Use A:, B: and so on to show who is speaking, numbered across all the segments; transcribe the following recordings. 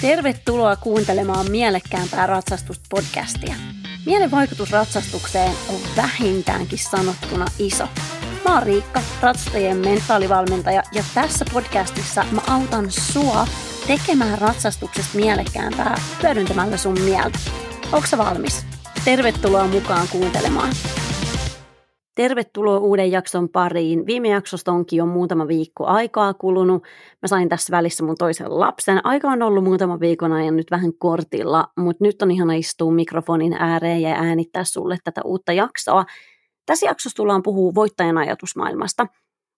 A: Tervetuloa kuuntelemaan mielekkäämpää ratsastuspodcastia. Mielen vaikutus ratsastukseen on vähintäänkin sanottuna iso. Mä oon Riikka, ratsastajien mentaalivalmentaja, ja tässä podcastissa mä autan sua tekemään ratsastuksesta mielekkäämpää hyödyntämällä sun mieltä. Onko valmis? Tervetuloa mukaan kuuntelemaan. Tervetuloa uuden jakson pariin. Viime jaksosta onkin jo muutama viikko aikaa kulunut. Mä sain tässä välissä mun toisen lapsen. Aika on ollut muutama viikon ajan nyt vähän kortilla, mutta nyt on ihana istua mikrofonin ääreen ja äänittää sulle tätä uutta jaksoa. Tässä jaksossa tullaan puhua voittajan ajatusmaailmasta.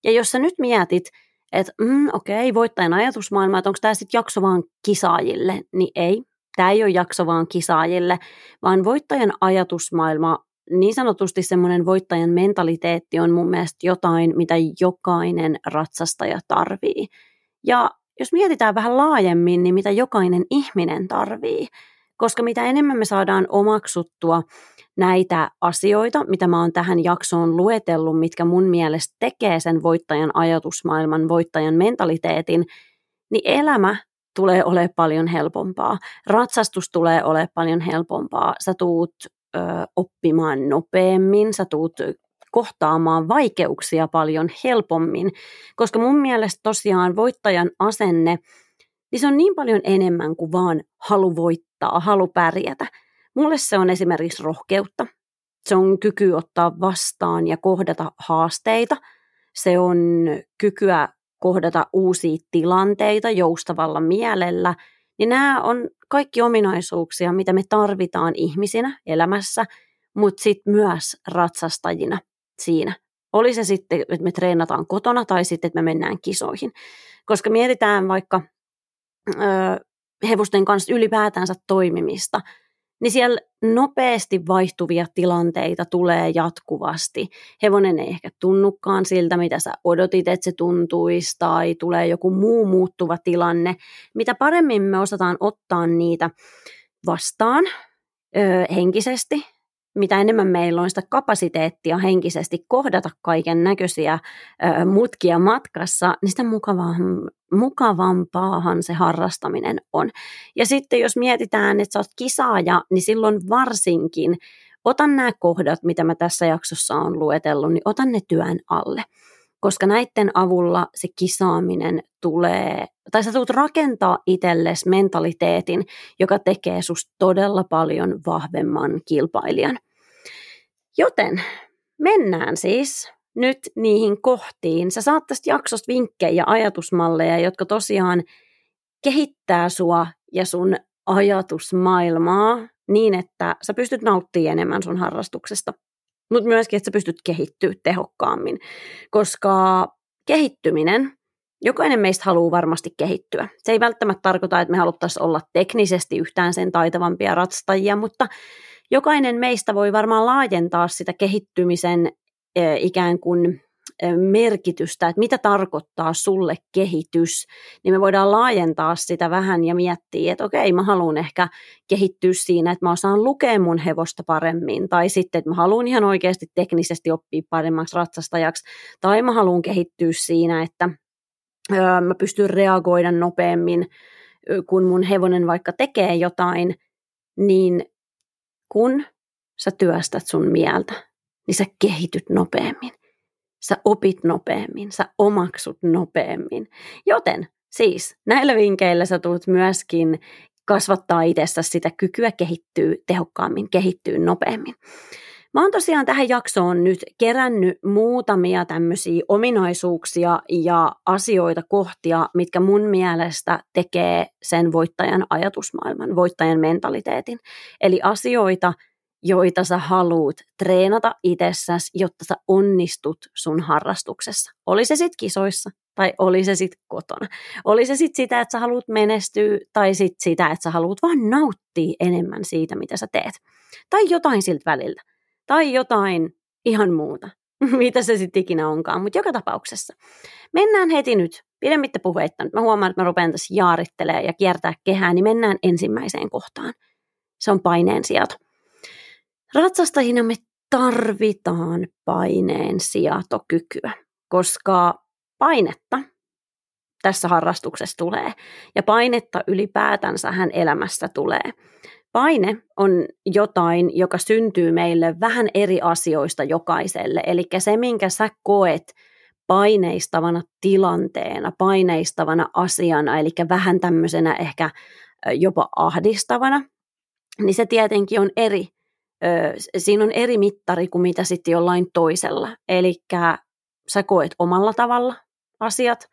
A: Ja jos sä nyt mietit, että mm, okei, okay, voittajan ajatusmaailma, että onko tämä sitten jakso vaan kisaajille, niin ei. Tämä ei ole jakso vaan kisaajille, vaan voittajan ajatusmaailma niin sanotusti semmoinen voittajan mentaliteetti on mun mielestä jotain, mitä jokainen ratsastaja tarvii. Ja jos mietitään vähän laajemmin, niin mitä jokainen ihminen tarvii, koska mitä enemmän me saadaan omaksuttua näitä asioita, mitä mä oon tähän jaksoon luetellut, mitkä mun mielestä tekee sen voittajan ajatusmaailman, voittajan mentaliteetin, niin elämä tulee olemaan paljon helpompaa. Ratsastus tulee olemaan paljon helpompaa. Sä tuut ö, oppimaan nopeammin, sä tuut kohtaamaan vaikeuksia paljon helpommin, koska mun mielestä tosiaan voittajan asenne, niin se on niin paljon enemmän kuin vaan halu voittaa, halu pärjätä. Mulle se on esimerkiksi rohkeutta. Se on kyky ottaa vastaan ja kohdata haasteita. Se on kykyä kohdata uusia tilanteita joustavalla mielellä. Niin nämä on kaikki ominaisuuksia, mitä me tarvitaan ihmisinä elämässä, mutta sitten myös ratsastajina siinä. Oli se sitten, että me treenataan kotona tai sitten, että me mennään kisoihin. Koska mietitään vaikka ö, hevosten kanssa ylipäätänsä toimimista, niin siellä nopeasti vaihtuvia tilanteita tulee jatkuvasti. Hevonen ei ehkä tunnukaan siltä, mitä sä odotit, että se tuntuisi, tai tulee joku muu muuttuva tilanne. Mitä paremmin me osataan ottaa niitä vastaan ö, henkisesti, mitä enemmän meillä on sitä kapasiteettia henkisesti kohdata kaiken näköisiä mutkia matkassa, niin sitä mukavampaahan se harrastaminen on. Ja sitten jos mietitään, että sä oot kisaaja, niin silloin varsinkin otan nämä kohdat, mitä mä tässä jaksossa on luetellut, niin otan ne työn alle. Koska näiden avulla se kisaaminen tulee, tai sä tulet rakentaa itsellesi mentaliteetin, joka tekee susta todella paljon vahvemman kilpailijan. Joten mennään siis nyt niihin kohtiin. Sä saat tästä jaksosta vinkkejä ja ajatusmalleja, jotka tosiaan kehittää sua ja sun ajatusmaailmaa niin, että sä pystyt nauttimaan enemmän sun harrastuksesta. Mutta myöskin, että sä pystyt kehittyä tehokkaammin, koska kehittyminen, jokainen meistä haluaa varmasti kehittyä. Se ei välttämättä tarkoita, että me haluttaisiin olla teknisesti yhtään sen taitavampia ratsastajia, mutta jokainen meistä voi varmaan laajentaa sitä kehittymisen ikään kuin merkitystä, että mitä tarkoittaa sulle kehitys, niin me voidaan laajentaa sitä vähän ja miettiä, että okei, mä haluan ehkä kehittyä siinä, että mä osaan lukea mun hevosta paremmin, tai sitten, että mä haluan ihan oikeasti teknisesti oppia paremmaksi ratsastajaksi, tai mä haluan kehittyä siinä, että mä pystyn reagoida nopeammin, kun mun hevonen vaikka tekee jotain, niin kun sä työstät sun mieltä, niin sä kehityt nopeammin. Sä opit nopeammin, sä omaksut nopeammin. Joten siis näillä vinkkeillä sä tulet myöskin kasvattaa itsessä sitä kykyä kehittyä tehokkaammin, kehittyä nopeammin. Mä oon tosiaan tähän jaksoon nyt kerännyt muutamia tämmöisiä ominaisuuksia ja asioita, kohtia, mitkä mun mielestä tekee sen voittajan ajatusmaailman, voittajan mentaliteetin. Eli asioita, joita sä haluut treenata itsessäsi, jotta sä onnistut sun harrastuksessa. Oli se sitten kisoissa tai oli se sitten kotona. Oli se sitten sitä, että sä haluat menestyä tai sitten sitä, että sä haluat vaan nauttia enemmän siitä, mitä sä teet. Tai jotain siltä väliltä tai jotain ihan muuta, mitä se sitten ikinä onkaan, mutta joka tapauksessa. Mennään heti nyt, pidemmittä puheitta, mä huomaan, että mä rupean tässä jaarittelemaan ja kiertää kehää, niin mennään ensimmäiseen kohtaan. Se on paineen sijato. Ratsastajina me tarvitaan paineen sijatokykyä, koska painetta tässä harrastuksessa tulee. Ja painetta ylipäätänsähän elämässä tulee. Paine on jotain, joka syntyy meille vähän eri asioista jokaiselle. Eli se, minkä sä koet paineistavana tilanteena, paineistavana asiana, eli vähän tämmöisenä ehkä jopa ahdistavana, niin se tietenkin on eri. Siinä on eri mittari kuin mitä sitten jollain toisella. Eli sä koet omalla tavalla asiat,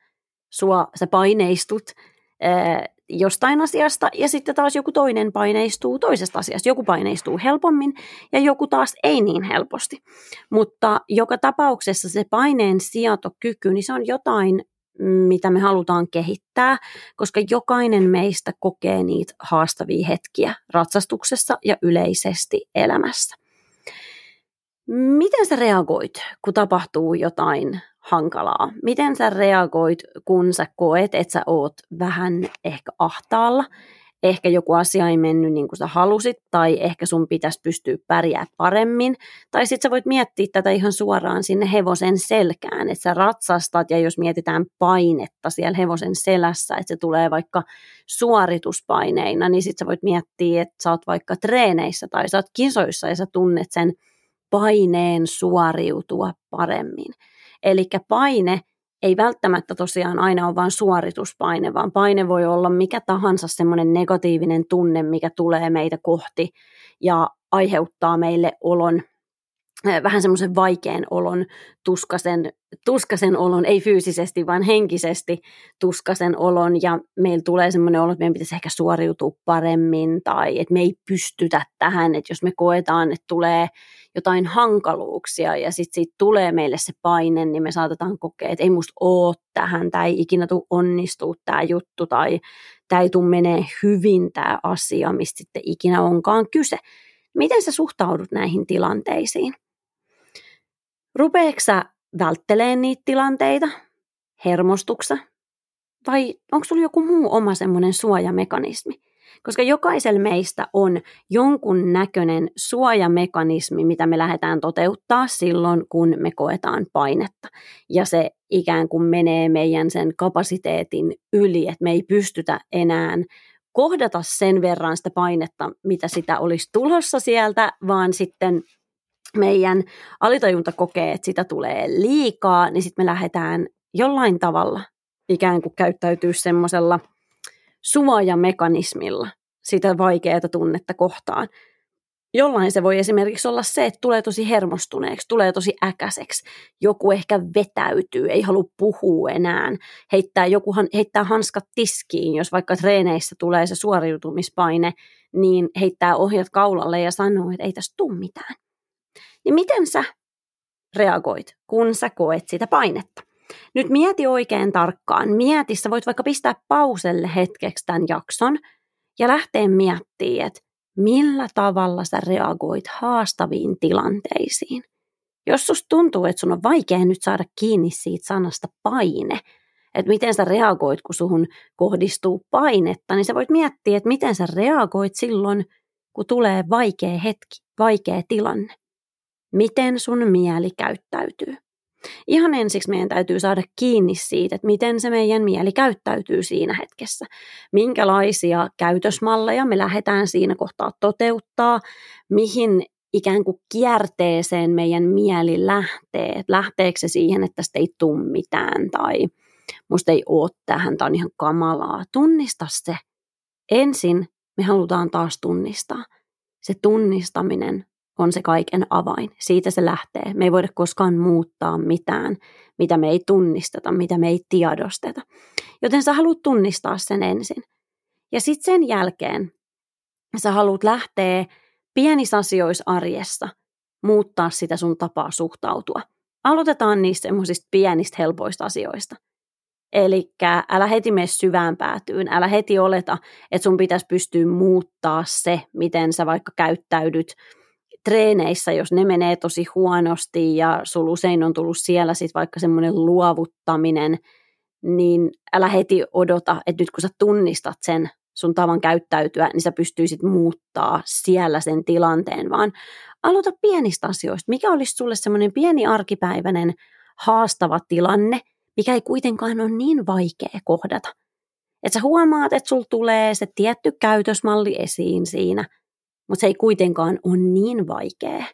A: sua, sä paineistut jostain asiasta ja sitten taas joku toinen paineistuu toisesta asiasta. Joku paineistuu helpommin ja joku taas ei niin helposti. Mutta joka tapauksessa se paineen sietokyky, niin se on jotain, mitä me halutaan kehittää, koska jokainen meistä kokee niitä haastavia hetkiä ratsastuksessa ja yleisesti elämässä. Miten sä reagoit, kun tapahtuu jotain hankalaa? Miten sä reagoit, kun sä koet, että sä oot vähän ehkä ahtaalla? Ehkä joku asia ei mennyt niin kuin sä halusit, tai ehkä sun pitäisi pystyä pärjää paremmin. Tai sitten sä voit miettiä tätä ihan suoraan sinne hevosen selkään, että sä ratsastat, ja jos mietitään painetta siellä hevosen selässä, että se tulee vaikka suorituspaineina, niin sitten sä voit miettiä, että sä oot vaikka treeneissä tai sä oot kisoissa ja sä tunnet sen paineen suoriutua paremmin. Eli paine ei välttämättä tosiaan aina ole vain suorituspaine, vaan paine voi olla mikä tahansa semmoinen negatiivinen tunne, mikä tulee meitä kohti ja aiheuttaa meille olon vähän semmoisen vaikean olon, tuskasen, tuskasen olon, ei fyysisesti, vaan henkisesti tuskasen olon, ja meillä tulee semmoinen olo, että meidän pitäisi ehkä suoriutua paremmin, tai että me ei pystytä tähän, että jos me koetaan, että tulee jotain hankaluuksia, ja sitten siitä tulee meille se paine, niin me saatetaan kokea, että ei musta ole tähän, tai ei ikinä tule onnistua tämä juttu, tai tämä ei tule menee hyvin tämä asia, mistä sitten ikinä onkaan kyse. Miten sä suhtaudut näihin tilanteisiin? Rupeeko sä välttelemään niitä tilanteita? Hermostuksa? Vai onko sulla joku muu oma semmoinen suojamekanismi? Koska jokaisella meistä on jonkun näköinen suojamekanismi, mitä me lähdetään toteuttaa silloin, kun me koetaan painetta. Ja se ikään kuin menee meidän sen kapasiteetin yli, että me ei pystytä enää kohdata sen verran sitä painetta, mitä sitä olisi tulossa sieltä, vaan sitten meidän alitajunta kokee, että sitä tulee liikaa, niin sitten me lähdetään jollain tavalla ikään kuin käyttäytyy semmoisella suojamekanismilla sitä vaikeaa tunnetta kohtaan. Jollain se voi esimerkiksi olla se, että tulee tosi hermostuneeksi, tulee tosi äkäiseksi, joku ehkä vetäytyy, ei halua puhua enää, heittää, joku, heittää hanskat tiskiin, jos vaikka treeneissä tulee se suoriutumispaine, niin heittää ohjat kaulalle ja sanoo, että ei tässä tule mitään niin miten sä reagoit, kun sä koet sitä painetta? Nyt mieti oikein tarkkaan. Mieti, sä voit vaikka pistää pauselle hetkeksi tämän jakson ja lähteä miettimään, että millä tavalla sä reagoit haastaviin tilanteisiin. Jos susta tuntuu, että sun on vaikea nyt saada kiinni siitä sanasta paine, että miten sä reagoit, kun suhun kohdistuu painetta, niin sä voit miettiä, että miten sä reagoit silloin, kun tulee vaikea hetki, vaikea tilanne miten sun mieli käyttäytyy. Ihan ensiksi meidän täytyy saada kiinni siitä, että miten se meidän mieli käyttäytyy siinä hetkessä. Minkälaisia käytösmalleja me lähdetään siinä kohtaa toteuttaa, mihin ikään kuin kierteeseen meidän mieli lähtee. Lähteekö se siihen, että tästä ei tule mitään tai musta ei ole tähän, tämä on ihan kamalaa. Tunnista se. Ensin me halutaan taas tunnistaa. Se tunnistaminen on se kaiken avain. Siitä se lähtee. Me ei voida koskaan muuttaa mitään, mitä me ei tunnisteta, mitä me ei tiedosteta. Joten sä haluat tunnistaa sen ensin. Ja sitten sen jälkeen sä haluat lähteä pienissä asioissa arjessa muuttaa sitä sun tapaa suhtautua. Aloitetaan niistä semmoisista pienistä helpoista asioista. Eli älä heti mene syvään päätyyn, älä heti oleta, että sun pitäisi pystyä muuttaa se, miten sä vaikka käyttäydyt treeneissä, jos ne menee tosi huonosti ja sulla usein on tullut siellä sit vaikka semmoinen luovuttaminen, niin älä heti odota, että nyt kun sä tunnistat sen sun tavan käyttäytyä, niin sä pystyisit muuttaa siellä sen tilanteen, vaan aloita pienistä asioista. Mikä olisi sulle semmoinen pieni arkipäiväinen haastava tilanne, mikä ei kuitenkaan ole niin vaikea kohdata. Että sä huomaat, että sul tulee se tietty käytösmalli esiin siinä, mutta se ei kuitenkaan ole niin vaikea,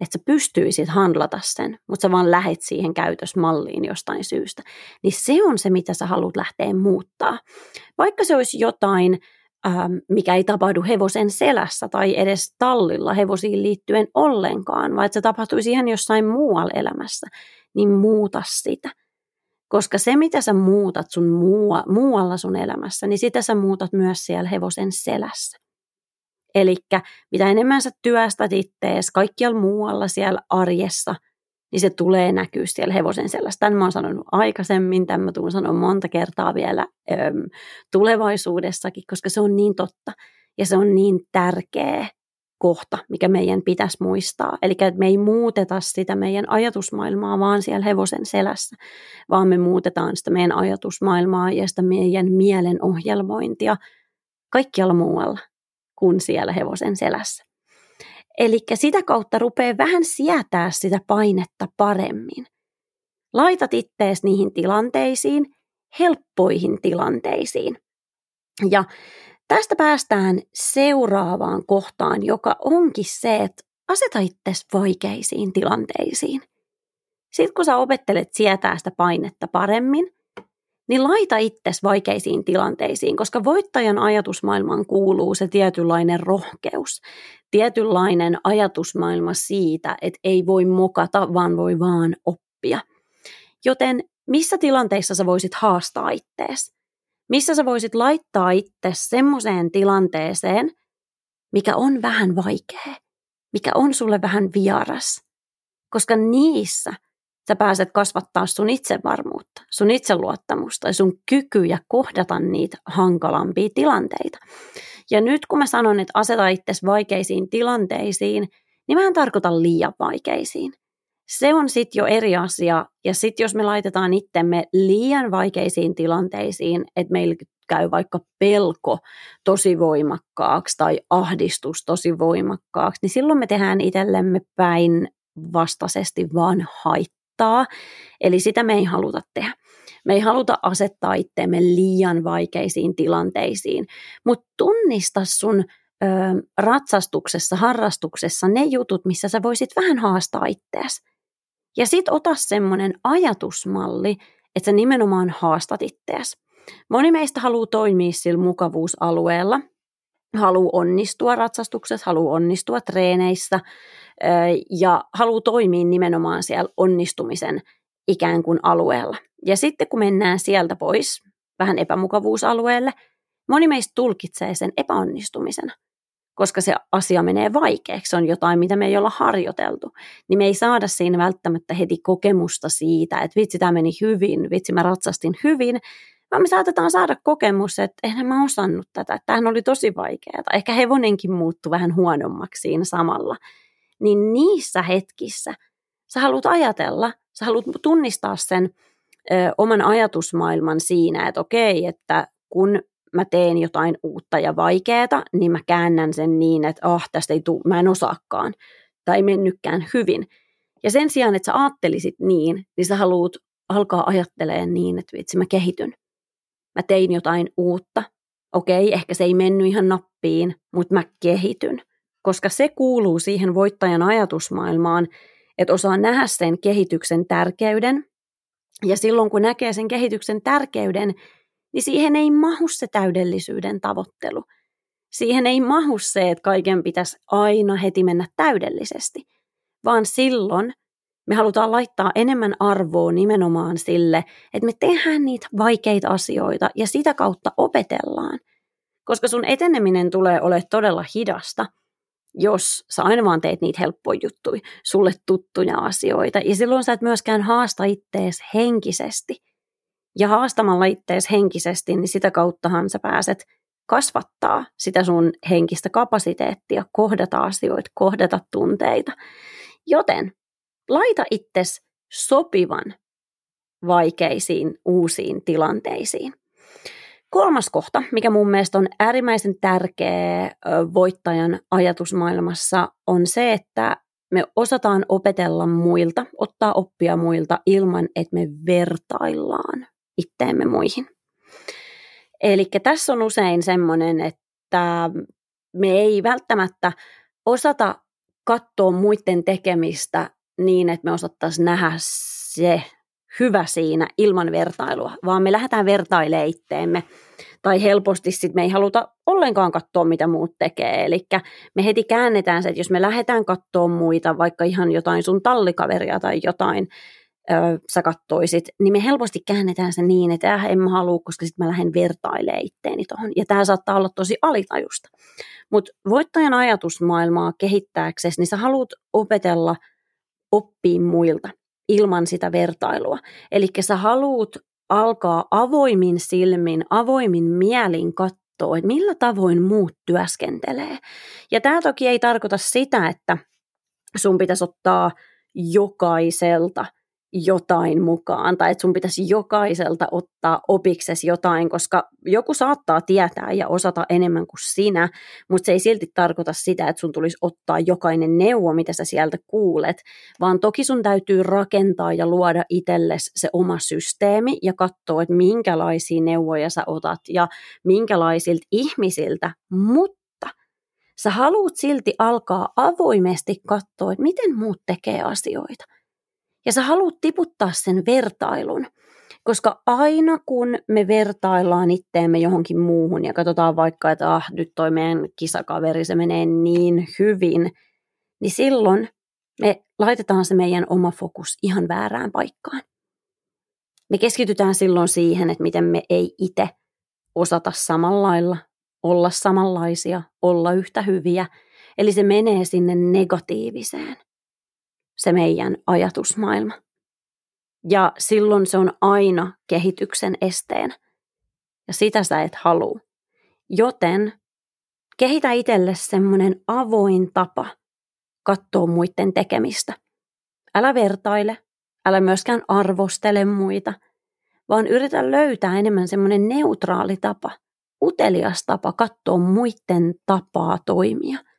A: että sä pystyisit handlata sen, mutta sä vaan lähet siihen käytösmalliin jostain syystä. Niin se on se, mitä sä haluat lähteä muuttaa. Vaikka se olisi jotain, ähm, mikä ei tapahdu hevosen selässä tai edes tallilla hevosiin liittyen ollenkaan, vaan että se tapahtuisi ihan jossain muualla elämässä, niin muuta sitä. Koska se, mitä sä muutat sun muualla sun elämässä, niin sitä sä muutat myös siellä hevosen selässä. Eli mitä enemmän sä työstät ittees kaikkialla muualla siellä arjessa, niin se tulee näkyä siellä hevosen selässä. Tämän mä oon sanonut aikaisemmin, tämän mä tuun sanoa monta kertaa vielä öm, tulevaisuudessakin, koska se on niin totta ja se on niin tärkeä kohta, mikä meidän pitäisi muistaa. Eli että me ei muuteta sitä meidän ajatusmaailmaa vaan siellä hevosen selässä, vaan me muutetaan sitä meidän ajatusmaailmaa ja sitä meidän mielen ohjelmointia kaikkialla muualla kuin siellä hevosen selässä. Eli sitä kautta rupeaa vähän sietää sitä painetta paremmin. Laitat ittees niihin tilanteisiin, helppoihin tilanteisiin. Ja tästä päästään seuraavaan kohtaan, joka onkin se, että aseta itsesi vaikeisiin tilanteisiin. Sitten kun sä opettelet sietää sitä painetta paremmin, niin laita itsesi vaikeisiin tilanteisiin, koska voittajan ajatusmaailmaan kuuluu se tietynlainen rohkeus, tietynlainen ajatusmaailma siitä, että ei voi mokata, vaan voi vaan oppia. Joten missä tilanteissa sä voisit haastaa ittees? Missä sä voisit laittaa itse semmoiseen tilanteeseen, mikä on vähän vaikea, mikä on sulle vähän vieras? Koska niissä sä pääset kasvattaa sun itsevarmuutta, sun itseluottamusta ja sun kykyjä kohdata niitä hankalampia tilanteita. Ja nyt kun mä sanon, että aseta itsesi vaikeisiin tilanteisiin, niin mä en tarkoita liian vaikeisiin. Se on sitten jo eri asia. Ja sitten jos me laitetaan itsemme liian vaikeisiin tilanteisiin, että meillä käy vaikka pelko tosi voimakkaaksi tai ahdistus tosi voimakkaaksi, niin silloin me tehdään itsellemme päin vastaisesti vaan haittaa asettaa, eli sitä me ei haluta tehdä. Me ei haluta asettaa itteemme liian vaikeisiin tilanteisiin, mutta tunnista sun ö, ratsastuksessa, harrastuksessa ne jutut, missä sä voisit vähän haastaa ittees. Ja sit ota semmoinen ajatusmalli, että sä nimenomaan haastat ittees. Moni meistä haluaa toimia sillä mukavuusalueella, haluaa onnistua ratsastuksessa, haluaa onnistua treeneissä, ja haluaa toimia nimenomaan siellä onnistumisen ikään kuin alueella. Ja sitten kun mennään sieltä pois vähän epämukavuusalueelle, moni meistä tulkitsee sen epäonnistumisena, koska se asia menee vaikeaksi, se on jotain, mitä me ei olla harjoiteltu, niin me ei saada siinä välttämättä heti kokemusta siitä, että vitsi, tämä meni hyvin, vitsi, mä ratsastin hyvin, vaan me saatetaan saada kokemus, että eihän mä osannut tätä, tämähän oli tosi vaikeaa. Ehkä hevonenkin muuttui vähän huonommaksi siinä samalla niin niissä hetkissä sä haluat ajatella, sä haluat tunnistaa sen ö, oman ajatusmaailman siinä, että okei, että kun mä teen jotain uutta ja vaikeaa, niin mä käännän sen niin, että ah, tästä ei tule, mä en osaakaan, tai mennytkään hyvin. Ja sen sijaan, että sä ajattelisit niin, niin sä haluat alkaa ajattelemaan niin, että vitsi, mä kehityn. Mä tein jotain uutta. Okei, ehkä se ei mennyt ihan nappiin, mutta mä kehityn koska se kuuluu siihen voittajan ajatusmaailmaan, että osaa nähdä sen kehityksen tärkeyden. Ja silloin kun näkee sen kehityksen tärkeyden, niin siihen ei mahu se täydellisyyden tavoittelu. Siihen ei mahu se, että kaiken pitäisi aina heti mennä täydellisesti, vaan silloin me halutaan laittaa enemmän arvoa nimenomaan sille, että me tehdään niitä vaikeita asioita ja sitä kautta opetellaan. Koska sun eteneminen tulee olemaan todella hidasta – jos sä aina vaan teet niitä helppoja juttuja, sulle tuttuja asioita. Ja silloin sä et myöskään haasta ittees henkisesti. Ja haastamalla ittees henkisesti, niin sitä kauttahan sä pääset kasvattaa sitä sun henkistä kapasiteettia, kohdata asioita, kohdata tunteita. Joten laita itses sopivan vaikeisiin uusiin tilanteisiin. Kolmas kohta, mikä mun mielestä on äärimmäisen tärkeä voittajan ajatusmaailmassa, on se, että me osataan opetella muilta, ottaa oppia muilta ilman, että me vertaillaan itteemme muihin. Eli tässä on usein semmoinen, että me ei välttämättä osata katsoa muiden tekemistä niin, että me osattaisiin nähdä se hyvä siinä ilman vertailua, vaan me lähdetään vertailemaan itteemme. Tai helposti sitten me ei haluta ollenkaan katsoa, mitä muut tekee. Eli me heti käännetään se, että jos me lähdetään katsoa muita, vaikka ihan jotain sun tallikaveria tai jotain, ö, sä kattoisit, niin me helposti käännetään se niin, että äh, en mä halua, koska sitten mä lähden vertailemaan itteeni tuohon. Ja tämä saattaa olla tosi alitajusta. Mutta voittajan ajatusmaailmaa kehittääksesi, niin sä haluat opetella oppia muilta ilman sitä vertailua. Eli sä haluat alkaa avoimin silmin, avoimin mielin katsoa, että millä tavoin muut työskentelee. Ja tämä toki ei tarkoita sitä, että sun pitäisi ottaa jokaiselta – jotain mukaan tai että sun pitäisi jokaiselta ottaa opikses jotain, koska joku saattaa tietää ja osata enemmän kuin sinä, mutta se ei silti tarkoita sitä, että sun tulisi ottaa jokainen neuvo, mitä sä sieltä kuulet, vaan toki sun täytyy rakentaa ja luoda itsellesi se oma systeemi ja katsoa, että minkälaisia neuvoja sä otat ja minkälaisilta ihmisiltä, mutta sä haluat silti alkaa avoimesti katsoa, että miten muut tekee asioita ja sä haluat tiputtaa sen vertailun, koska aina kun me vertaillaan itteemme johonkin muuhun ja katsotaan vaikka, että ah, nyt toi meidän kisakaveri, se menee niin hyvin, niin silloin me laitetaan se meidän oma fokus ihan väärään paikkaan. Me keskitytään silloin siihen, että miten me ei itse osata samalla lailla, olla samanlaisia, olla yhtä hyviä. Eli se menee sinne negatiiviseen se meidän ajatusmaailma. Ja silloin se on aina kehityksen esteen. Ja sitä sä et halua. Joten kehitä itselle semmoinen avoin tapa katsoa muiden tekemistä. Älä vertaile, älä myöskään arvostele muita, vaan yritä löytää enemmän semmoinen neutraali tapa, utelias tapa katsoa muiden tapaa toimia –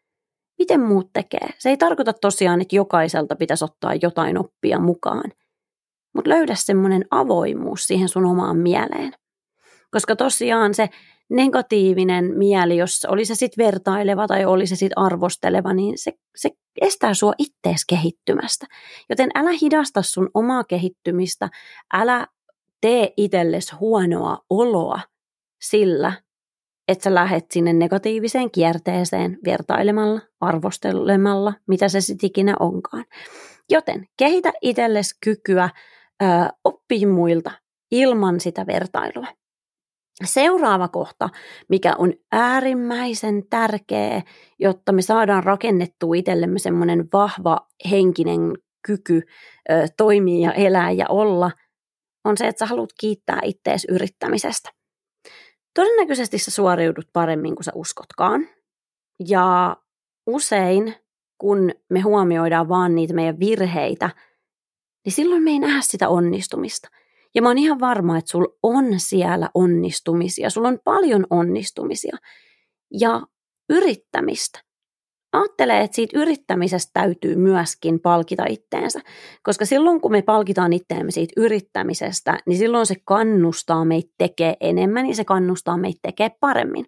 A: miten muut tekee. Se ei tarkoita tosiaan, että jokaiselta pitäisi ottaa jotain oppia mukaan, mutta löydä semmoinen avoimuus siihen sun omaan mieleen. Koska tosiaan se negatiivinen mieli, jos oli se sitten vertaileva tai oli se sitten arvosteleva, niin se, se estää sua ittees kehittymästä. Joten älä hidasta sun omaa kehittymistä, älä tee itsellesi huonoa oloa sillä, että sä lähet sinne negatiiviseen kierteeseen vertailemalla, arvostelemalla, mitä se sitten ikinä onkaan. Joten kehitä itsellesi kykyä ö, oppia muilta ilman sitä vertailua. Seuraava kohta, mikä on äärimmäisen tärkeä, jotta me saadaan rakennettua itsellemme semmoinen vahva henkinen kyky ö, toimia ja elää ja olla, on se, että sä haluat kiittää ittees yrittämisestä. Todennäköisesti sä suoriudut paremmin kuin sä uskotkaan. Ja usein, kun me huomioidaan vaan niitä meidän virheitä, niin silloin me ei nähdä sitä onnistumista. Ja mä oon ihan varma, että sulla on siellä onnistumisia, sulla on paljon onnistumisia ja yrittämistä ajattelee, että siitä yrittämisestä täytyy myöskin palkita itteensä. Koska silloin, kun me palkitaan itteemme siitä yrittämisestä, niin silloin se kannustaa meitä tekee enemmän ja se kannustaa meitä tekee paremmin.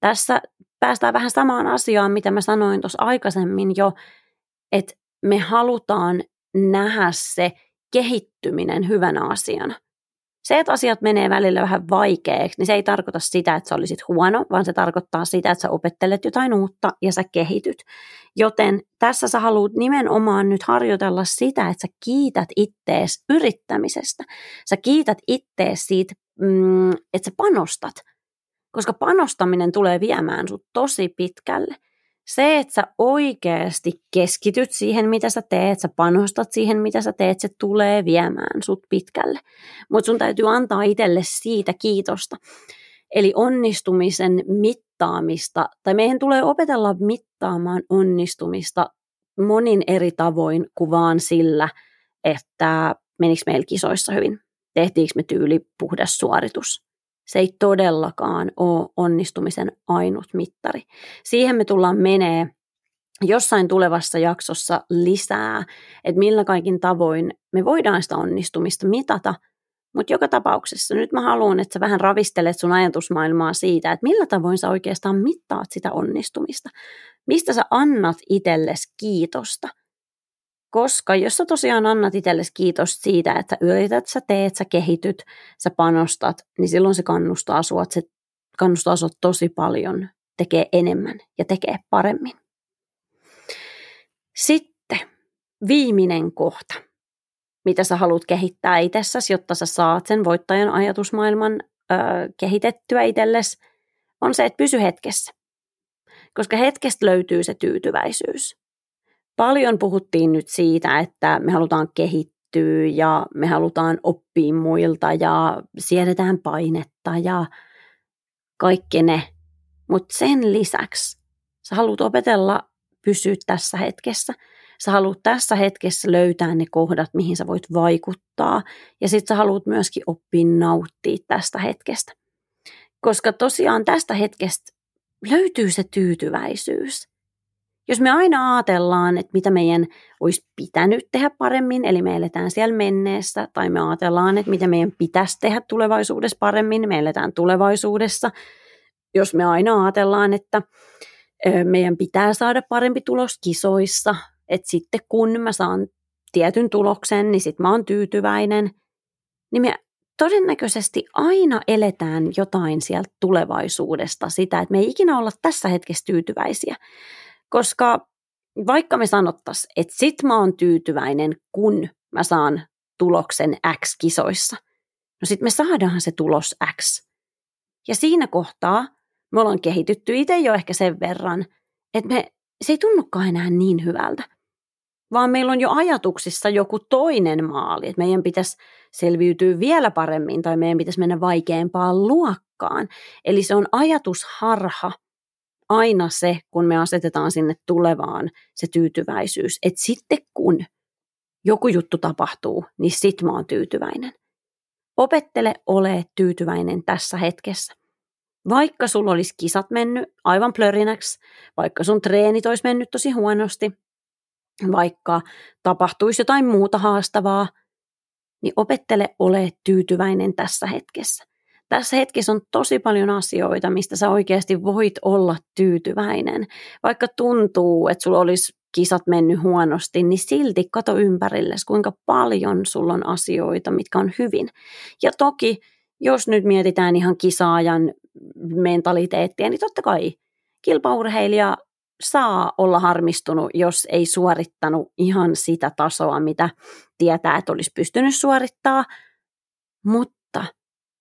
A: Tässä päästään vähän samaan asiaan, mitä mä sanoin tuossa aikaisemmin jo, että me halutaan nähdä se kehittyminen hyvänä asiana. Se, että asiat menee välillä vähän vaikeaksi, niin se ei tarkoita sitä, että sä olisit huono, vaan se tarkoittaa sitä, että sä opettelet jotain uutta ja sä kehityt. Joten tässä sä haluat nimenomaan nyt harjoitella sitä, että sä kiität ittees yrittämisestä. Sä kiität ittees siitä, mm, että sä panostat, koska panostaminen tulee viemään sut tosi pitkälle se, että sä oikeasti keskityt siihen, mitä sä teet, sä panostat siihen, mitä sä teet, se tulee viemään sut pitkälle. Mutta sun täytyy antaa itselle siitä kiitosta. Eli onnistumisen mittaamista, tai meidän tulee opetella mittaamaan onnistumista monin eri tavoin kuin vaan sillä, että menikö meillä kisoissa hyvin, tehtiinkö me tyyli puhdas suoritus, se ei todellakaan ole onnistumisen ainut mittari. Siihen me tullaan menee jossain tulevassa jaksossa lisää, että millä kaikin tavoin me voidaan sitä onnistumista mitata, mutta joka tapauksessa nyt mä haluan, että sä vähän ravistelet sun ajatusmaailmaa siitä, että millä tavoin sä oikeastaan mittaat sitä onnistumista. Mistä sä annat itsellesi kiitosta – koska jos sä tosiaan annat itsellesi kiitos siitä, että yrität, sä teet, sä kehityt, sä panostat, niin silloin se kannustaa sua, se kannustaa sua tosi paljon, tekee enemmän ja tekee paremmin. Sitten viimeinen kohta, mitä sä haluat kehittää itsessäsi, jotta sä saat sen voittajan ajatusmaailman ö, kehitettyä itsellesi, on se, että pysy hetkessä. Koska hetkestä löytyy se tyytyväisyys paljon puhuttiin nyt siitä, että me halutaan kehittyä ja me halutaan oppia muilta ja siedetään painetta ja kaikki ne. Mutta sen lisäksi sä haluat opetella pysyä tässä hetkessä. Sä haluat tässä hetkessä löytää ne kohdat, mihin sä voit vaikuttaa. Ja sit sä haluat myöskin oppia nauttia tästä hetkestä. Koska tosiaan tästä hetkestä löytyy se tyytyväisyys. Jos me aina ajatellaan, että mitä meidän olisi pitänyt tehdä paremmin, eli me eletään siellä menneessä, tai me ajatellaan, että mitä meidän pitäisi tehdä tulevaisuudessa paremmin, me eletään tulevaisuudessa. Jos me aina ajatellaan, että meidän pitää saada parempi tulos kisoissa, että sitten kun mä saan tietyn tuloksen, niin sitten mä oon tyytyväinen, niin me todennäköisesti aina eletään jotain sieltä tulevaisuudesta, sitä, että me ei ikinä olla tässä hetkessä tyytyväisiä. Koska vaikka me sanottaisiin, että sit mä oon tyytyväinen, kun mä saan tuloksen X kisoissa, no sit me saadaan se tulos X. Ja siinä kohtaa me ollaan kehitytty itse jo ehkä sen verran, että me, se ei tunnukaan enää niin hyvältä. Vaan meillä on jo ajatuksissa joku toinen maali, että meidän pitäisi selviytyä vielä paremmin tai meidän pitäisi mennä vaikeampaan luokkaan. Eli se on ajatusharha, aina se, kun me asetetaan sinne tulevaan se tyytyväisyys, että sitten kun joku juttu tapahtuu, niin sit mä oon tyytyväinen. Opettele ole tyytyväinen tässä hetkessä. Vaikka sulla olisi kisat mennyt aivan plörinäksi, vaikka sun treenit olisi mennyt tosi huonosti, vaikka tapahtuisi jotain muuta haastavaa, niin opettele ole tyytyväinen tässä hetkessä tässä hetkessä on tosi paljon asioita, mistä sä oikeasti voit olla tyytyväinen. Vaikka tuntuu, että sulla olisi kisat mennyt huonosti, niin silti kato ympärille, kuinka paljon sulla on asioita, mitkä on hyvin. Ja toki, jos nyt mietitään ihan kisaajan mentaliteettia, niin totta kai kilpaurheilija saa olla harmistunut, jos ei suorittanut ihan sitä tasoa, mitä tietää, että olisi pystynyt suorittaa, mutta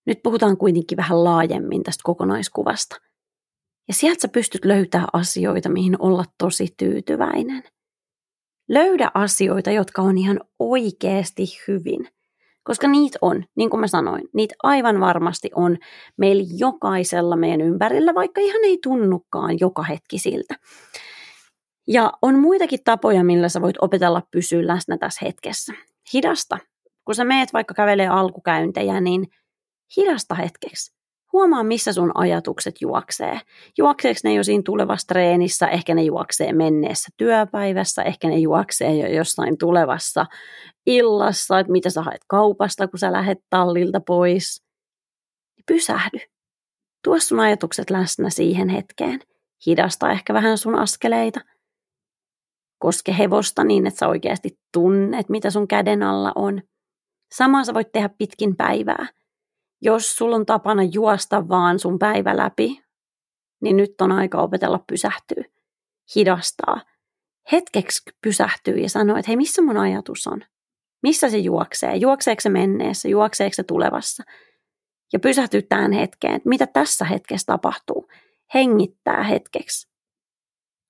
A: nyt puhutaan kuitenkin vähän laajemmin tästä kokonaiskuvasta. Ja sieltä sä pystyt löytämään asioita, mihin olla tosi tyytyväinen. Löydä asioita, jotka on ihan oikeasti hyvin. Koska niitä on, niin kuin mä sanoin, niitä aivan varmasti on meillä jokaisella meidän ympärillä, vaikka ihan ei tunnukaan joka hetki siltä. Ja on muitakin tapoja, millä sä voit opetella pysyä läsnä tässä hetkessä. Hidasta. Kun sä meet vaikka kävelee alkukäyntejä, niin – hidasta hetkeksi. Huomaa, missä sun ajatukset juoksee. Juokseeko ne jo siinä tulevassa treenissä, ehkä ne juoksee menneessä työpäivässä, ehkä ne juoksee jo jossain tulevassa illassa, että mitä sä haet kaupasta, kun sä lähdet tallilta pois. Pysähdy. Tuo sun ajatukset läsnä siihen hetkeen. Hidasta ehkä vähän sun askeleita. Koske hevosta niin, että sä oikeasti tunnet, mitä sun käden alla on. Samaa sä voit tehdä pitkin päivää – jos sulla on tapana juosta vaan sun päivä läpi, niin nyt on aika opetella pysähtyä, hidastaa. Hetkeksi pysähtyy ja sanoo, että hei, missä mun ajatus on? Missä se juoksee? Juokseeko se menneessä? Juokseeko se tulevassa? Ja pysähtyy tähän hetkeen, että mitä tässä hetkessä tapahtuu. Hengittää hetkeksi.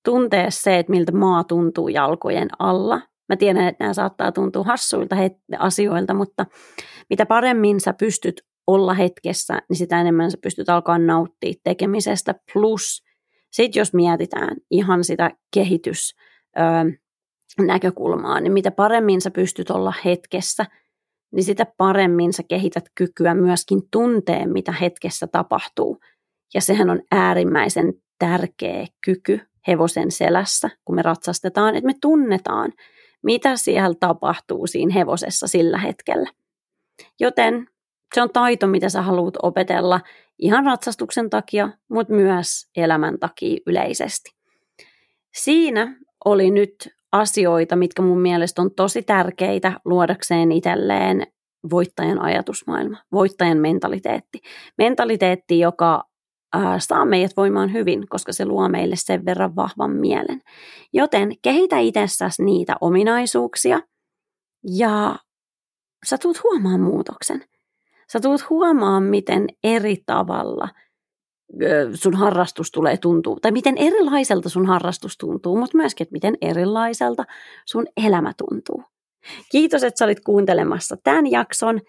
A: Tuntee se, että miltä maa tuntuu jalkojen alla. Mä tiedän, että nämä saattaa tuntua hassuilta asioilta, mutta mitä paremmin sä pystyt olla hetkessä, niin sitä enemmän sä pystyt alkaa nauttia tekemisestä. Plus, sitten jos mietitään ihan sitä kehitys näkökulmaa, niin mitä paremmin sä pystyt olla hetkessä, niin sitä paremmin sä kehität kykyä myöskin tunteen, mitä hetkessä tapahtuu. Ja sehän on äärimmäisen tärkeä kyky, hevosen selässä, kun me ratsastetaan, että me tunnetaan, mitä siellä tapahtuu siinä hevosessa sillä hetkellä. Joten se on taito, mitä sä haluat opetella ihan ratsastuksen takia, mutta myös elämän takia yleisesti. Siinä oli nyt asioita, mitkä mun mielestä on tosi tärkeitä luodakseen itselleen voittajan ajatusmaailma, voittajan mentaliteetti. Mentaliteetti, joka saa meidät voimaan hyvin, koska se luo meille sen verran vahvan mielen. Joten kehitä itsessäsi niitä ominaisuuksia ja sä tulet huomaan muutoksen. Sä tulet huomaan, miten eri tavalla sun harrastus tulee tuntuu, tai miten erilaiselta sun harrastus tuntuu, mutta myöskin, että miten erilaiselta sun elämä tuntuu. Kiitos, että sä olit kuuntelemassa tämän jakson,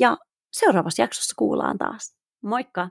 A: ja seuraavassa jaksossa kuullaan taas. Moikka!